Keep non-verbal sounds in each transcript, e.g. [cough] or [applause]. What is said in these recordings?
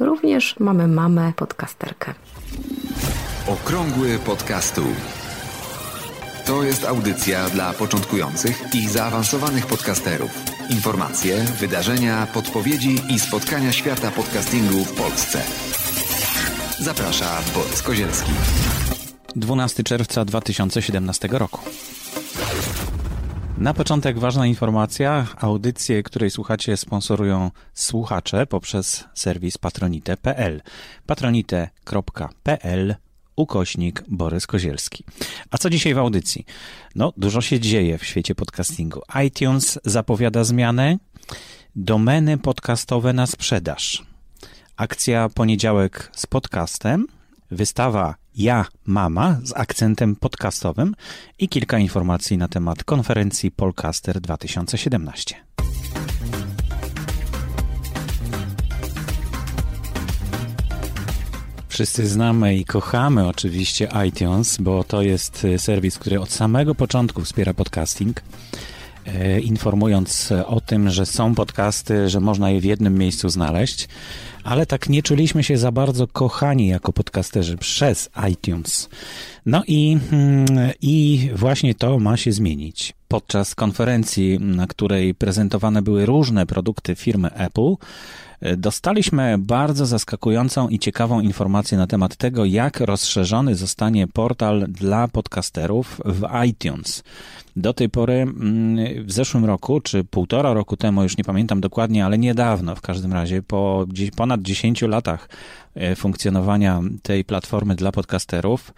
Również mamy mamę podcasterkę. Okrągły podcastu. To jest audycja dla początkujących i zaawansowanych podcasterów. Informacje, wydarzenia, podpowiedzi i spotkania świata podcastingu w Polsce. Zaprasza Borys Kozielski. 12 czerwca 2017 roku. Na początek ważna informacja. Audycję, której słuchacie, sponsorują słuchacze poprzez serwis patronite.pl. patronite.pl ukośnik Borys Kozielski. A co dzisiaj w audycji? No, dużo się dzieje w świecie podcastingu. iTunes zapowiada zmianę. Domeny podcastowe na sprzedaż. Akcja poniedziałek z podcastem. Wystawa Ja Mama z akcentem podcastowym i kilka informacji na temat konferencji Polcaster 2017. Wszyscy znamy i kochamy oczywiście iTunes, bo to jest serwis, który od samego początku wspiera podcasting informując o tym, że są podcasty, że można je w jednym miejscu znaleźć, ale tak nie czuliśmy się za bardzo kochani jako podcasterzy przez iTunes. No i, mm, i właśnie to ma się zmienić. Podczas konferencji, na której prezentowane były różne produkty firmy Apple, Dostaliśmy bardzo zaskakującą i ciekawą informację na temat tego, jak rozszerzony zostanie portal dla podcasterów w iTunes. Do tej pory mm, w zeszłym roku, czy półtora roku temu, już nie pamiętam dokładnie, ale niedawno w każdym razie, po ponad 10 latach e, funkcjonowania tej platformy dla podcasterów,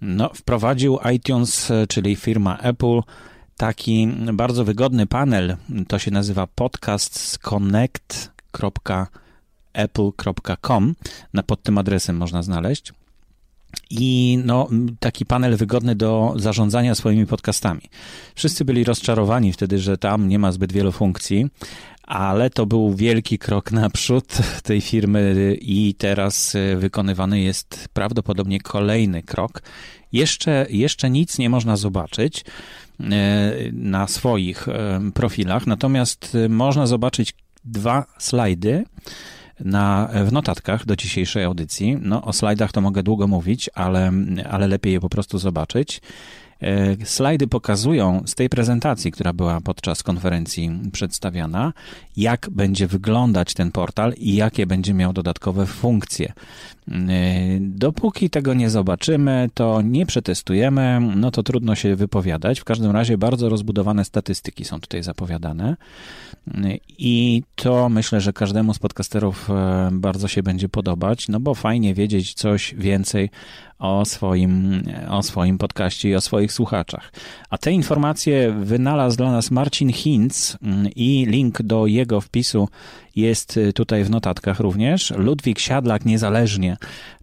no, wprowadził iTunes, e, czyli firma Apple, taki bardzo wygodny panel. To się nazywa Podcasts Connect apple.com. Na pod tym adresem można znaleźć. I no, taki panel wygodny do zarządzania swoimi podcastami. Wszyscy byli rozczarowani wtedy, że tam nie ma zbyt wielu funkcji, ale to był wielki krok [laughs] naprzód tej firmy i teraz e, wykonywany jest prawdopodobnie kolejny krok. Jeszcze, jeszcze nic nie można zobaczyć na swoich e, profilach, natomiast można zobaczyć dwa slajdy na, w notatkach do dzisiejszej audycji. No, o slajdach to mogę długo mówić, ale, ale lepiej je po prostu zobaczyć. E, slajdy pokazują z tej prezentacji, która była podczas konferencji przedstawiana, jak będzie wyglądać ten portal i jakie będzie miał dodatkowe funkcje. E, dopóki tego nie zobaczymy, to nie przetestujemy, no to trudno się wypowiadać. W każdym razie bardzo rozbudowane statystyki są tutaj zapowiadane. I to myślę, że każdemu z podcasterów e, bardzo się będzie podobać, no bo fajnie wiedzieć coś więcej o swoim, o swoim podcaście i o swoich słuchaczach. A te informacje wynalazł dla nas Marcin Hinz mm, i link do jego wpisu jest tutaj w notatkach również. Ludwik Siadlak niezależnie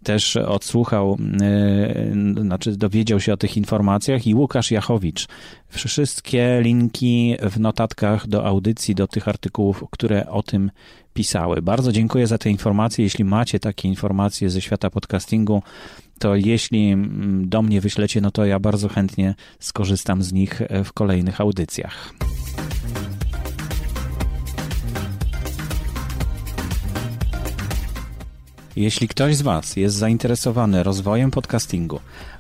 też odsłuchał, yy, znaczy dowiedział się o tych informacjach i Łukasz Jachowicz. Wszystkie linki w notatkach do audycji, do tych artykułów, które o tym pisały. Bardzo dziękuję za te informacje. Jeśli macie takie informacje ze świata podcastingu, to jeśli mm, do mnie wyślecie, no to ja bardzo chętnie skorzystam z nich w kolejnych audycjach. Jeśli ktoś z Was jest zainteresowany rozwojem podcastingu,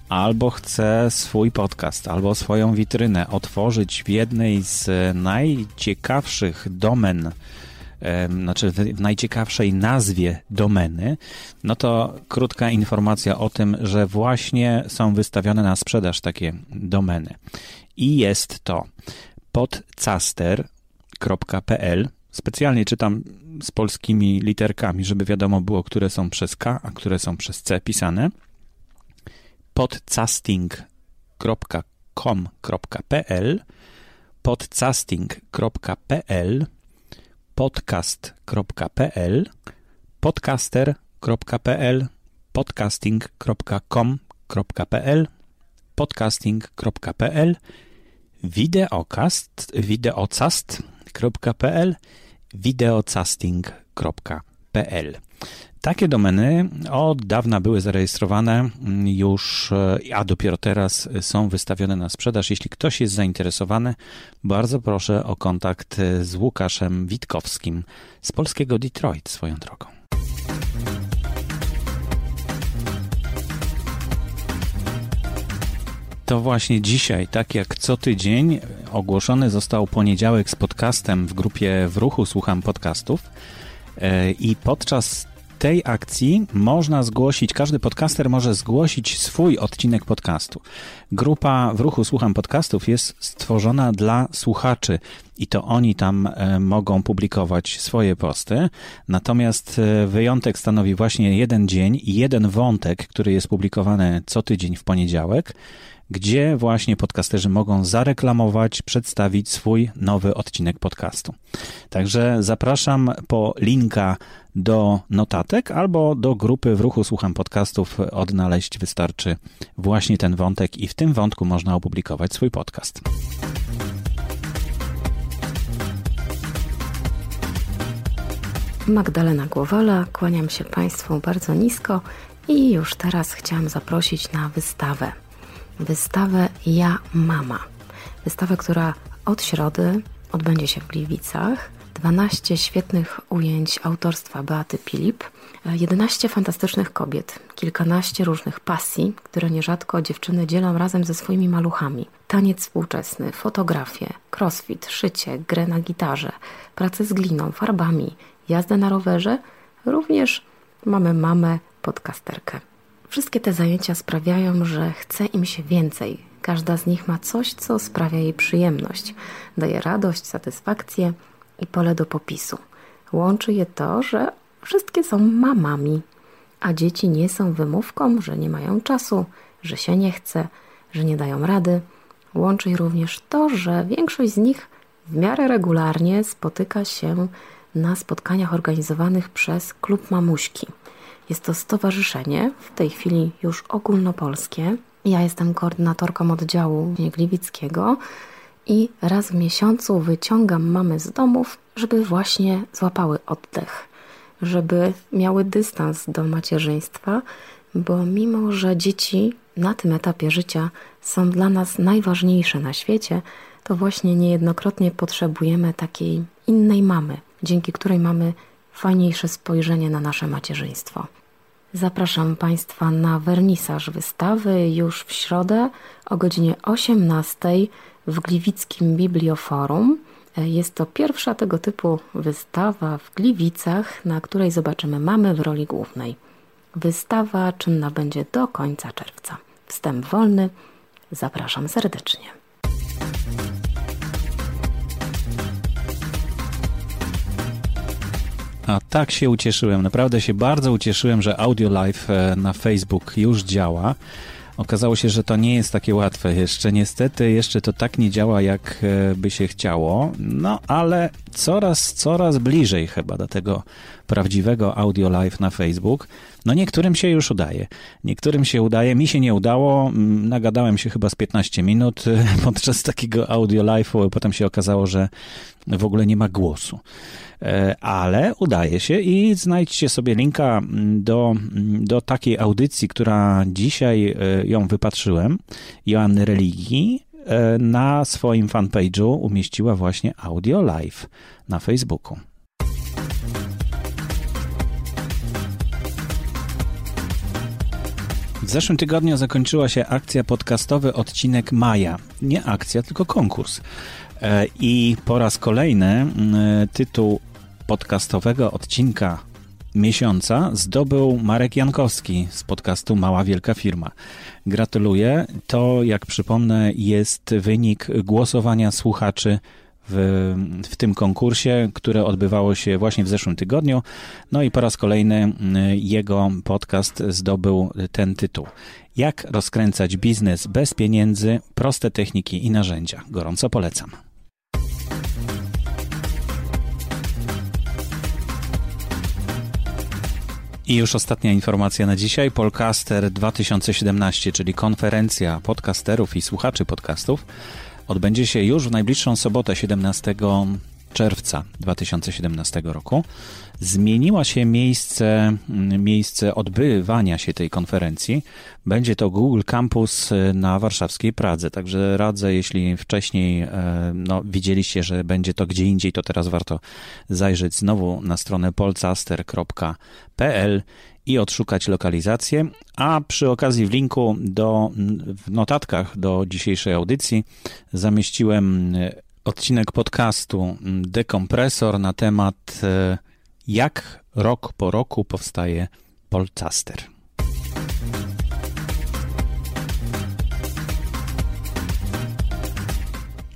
albo chce swój podcast, albo swoją witrynę otworzyć w jednej z najciekawszych domen, znaczy w najciekawszej nazwie domeny, no to krótka informacja o tym, że właśnie są wystawione na sprzedaż takie domeny. I jest to podcaster.pl Specjalnie czytam z polskimi literkami, żeby wiadomo było, które są przez K, a które są przez C pisane. podcasting.com.pl podcasting.pl podcast.pl podcaster.pl podcasting.com.pl podcasting.pl wideocast wideocast.pl videocasting.pl. Takie domeny od dawna były zarejestrowane już, a dopiero teraz są wystawione na sprzedaż. Jeśli ktoś jest zainteresowany, bardzo proszę o kontakt z Łukaszem Witkowskim z polskiego Detroit swoją drogą. To właśnie dzisiaj, tak jak co tydzień, ogłoszony został poniedziałek z podcastem w grupie W Ruchu Słucham Podcastów. E, I podczas tej akcji można zgłosić, każdy podcaster może zgłosić swój odcinek podcastu. Grupa w ruchu Słucham Podcastów jest stworzona dla słuchaczy i to oni tam e, mogą publikować swoje posty. Natomiast e, wyjątek stanowi właśnie jeden dzień i jeden wątek, który jest publikowany co tydzień w poniedziałek gdzie właśnie podcasterzy mogą zareklamować, przedstawić swój nowy odcinek podcastu. Także zapraszam po linka do notatek albo do grupy w ruchu Słucham Podcastów. Odnaleźć wystarczy właśnie ten wątek i w tym wątku można opublikować swój podcast. Magdalena Głowala, kłaniam się Państwu bardzo nisko i już teraz chciałam zaprosić na wystawę wystawę Ja Mama. Wystawę, która od środy odbędzie się w Gliwicach. 12 świetnych ujęć autorstwa Beaty Pilip, 11 fantastycznych kobiet, kilkanaście różnych pasji, które nierzadko dziewczyny dzielą razem ze swoimi maluchami. Taniec współczesny, fotografie, crossfit, szycie, grę na gitarze, pracę z gliną, farbami, jazdę na rowerze, również mamy mamę podcasterkę. Wszystkie te zajęcia sprawiają, że chce im się więcej. Każda z nich ma coś, co sprawia jej przyjemność, daje radość, satysfakcję i pole do popisu. Łączy je to, że wszystkie są mamami, a dzieci nie są wymówką, że nie mają czasu, że się nie chce, że nie dają rady. Łączy również to, że większość z nich w miarę regularnie spotyka się na spotkaniach organizowanych przez Klub Mamuśki – jest to stowarzyszenie, w tej chwili już ogólnopolskie. Ja jestem koordynatorką oddziału Gliwickiego i raz w miesiącu wyciągam mamy z domów, żeby właśnie złapały oddech, żeby miały dystans do macierzyństwa, bo mimo, że dzieci na tym etapie życia są dla nas najważniejsze na świecie, to właśnie niejednokrotnie potrzebujemy takiej innej mamy, dzięki której mamy fajniejsze spojrzenie na nasze macierzyństwo. Zapraszam Państwa na wernisaż wystawy już w środę o godzinie 18 w Gliwickim Biblioforum. Jest to pierwsza tego typu wystawa w Gliwicach, na której zobaczymy mamy w roli głównej. Wystawa czynna będzie do końca czerwca. Wstęp wolny. Zapraszam serdecznie. A tak się ucieszyłem, naprawdę się bardzo ucieszyłem, że Audio Live e, na Facebook już działa. Okazało się, że to nie jest takie łatwe jeszcze. Niestety, jeszcze to tak nie działa, jak e, by się chciało. No, ale coraz, coraz bliżej chyba do tego prawdziwego audio live na Facebook. No, niektórym się już udaje. Niektórym się udaje. Mi się nie udało. Mm, nagadałem się chyba z 15 minut [laughs] podczas takiego audio live'u. Potem się okazało, że w ogóle nie ma głosu. E, ale udaje się i znajdźcie sobie linka do, do takiej audycji, która dzisiaj e, ją wypatrzyłem, Joanny Religii, e, na swoim fanpage'u umieściła właśnie audio live na Facebooku. W zeszłym tygodniu zakończyła się akcja podcastowy odcinek Maja. Nie akcja, tylko konkurs. I po raz kolejny tytuł podcastowego odcinka miesiąca zdobył Marek Jankowski z podcastu Mała Wielka Firma. Gratuluję. To, jak przypomnę, jest wynik głosowania słuchaczy w, w tym konkursie, które odbywało się właśnie w zeszłym tygodniu. No i po raz kolejny mm, jego podcast zdobył ten tytuł. Jak rozkręcać biznes bez pieniędzy, proste techniki i narzędzia. Gorąco polecam. I już ostatnia informacja na dzisiaj. Polcaster 2017, czyli konferencja podcasterów i słuchaczy podcastów, odbędzie się już w najbliższą sobotę 17 czerwca 2017 roku zmieniła się miejsce, mm, miejsce odbywania się tej konferencji. Będzie to Google Campus y, na warszawskiej Pradze. Także radzę, jeśli wcześniej e, no, widzieliście, że będzie to gdzie indziej, to teraz warto zajrzeć znowu na stronę polcaster.pl i odszukać lokalizację. A przy okazji w linku do, w notatkach do dzisiejszej audycji zamieściłem odcinek podcastu Dekompresor na temat jak rok po roku powstaje Polcaster.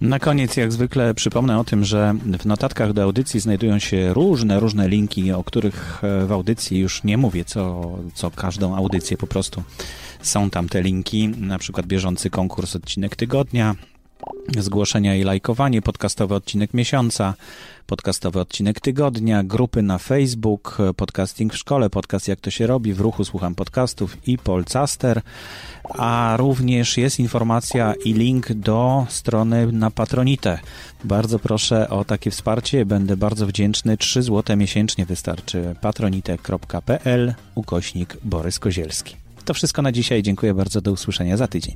Na koniec, jak zwykle, przypomnę o tym, że w notatkach do audycji znajdują się różne, różne linki, o których w audycji już nie mówię, co, co każdą audycję po prostu są tam te linki, na przykład bieżący konkurs odcinek tygodnia, zgłoszenia i lajkowanie, podcastowy odcinek miesiąca, podcastowy odcinek tygodnia, grupy na Facebook, podcasting w szkole, podcast jak to się robi, w ruchu słucham podcastów i Polcaster, a również jest informacja i link do strony na Patronite. Bardzo proszę o takie wsparcie, będę bardzo wdzięczny. 3 zł miesięcznie wystarczy patronite.pl ukośnik Borys Kozielski. To wszystko na dzisiaj. Dziękuję bardzo. Do usłyszenia za tydzień.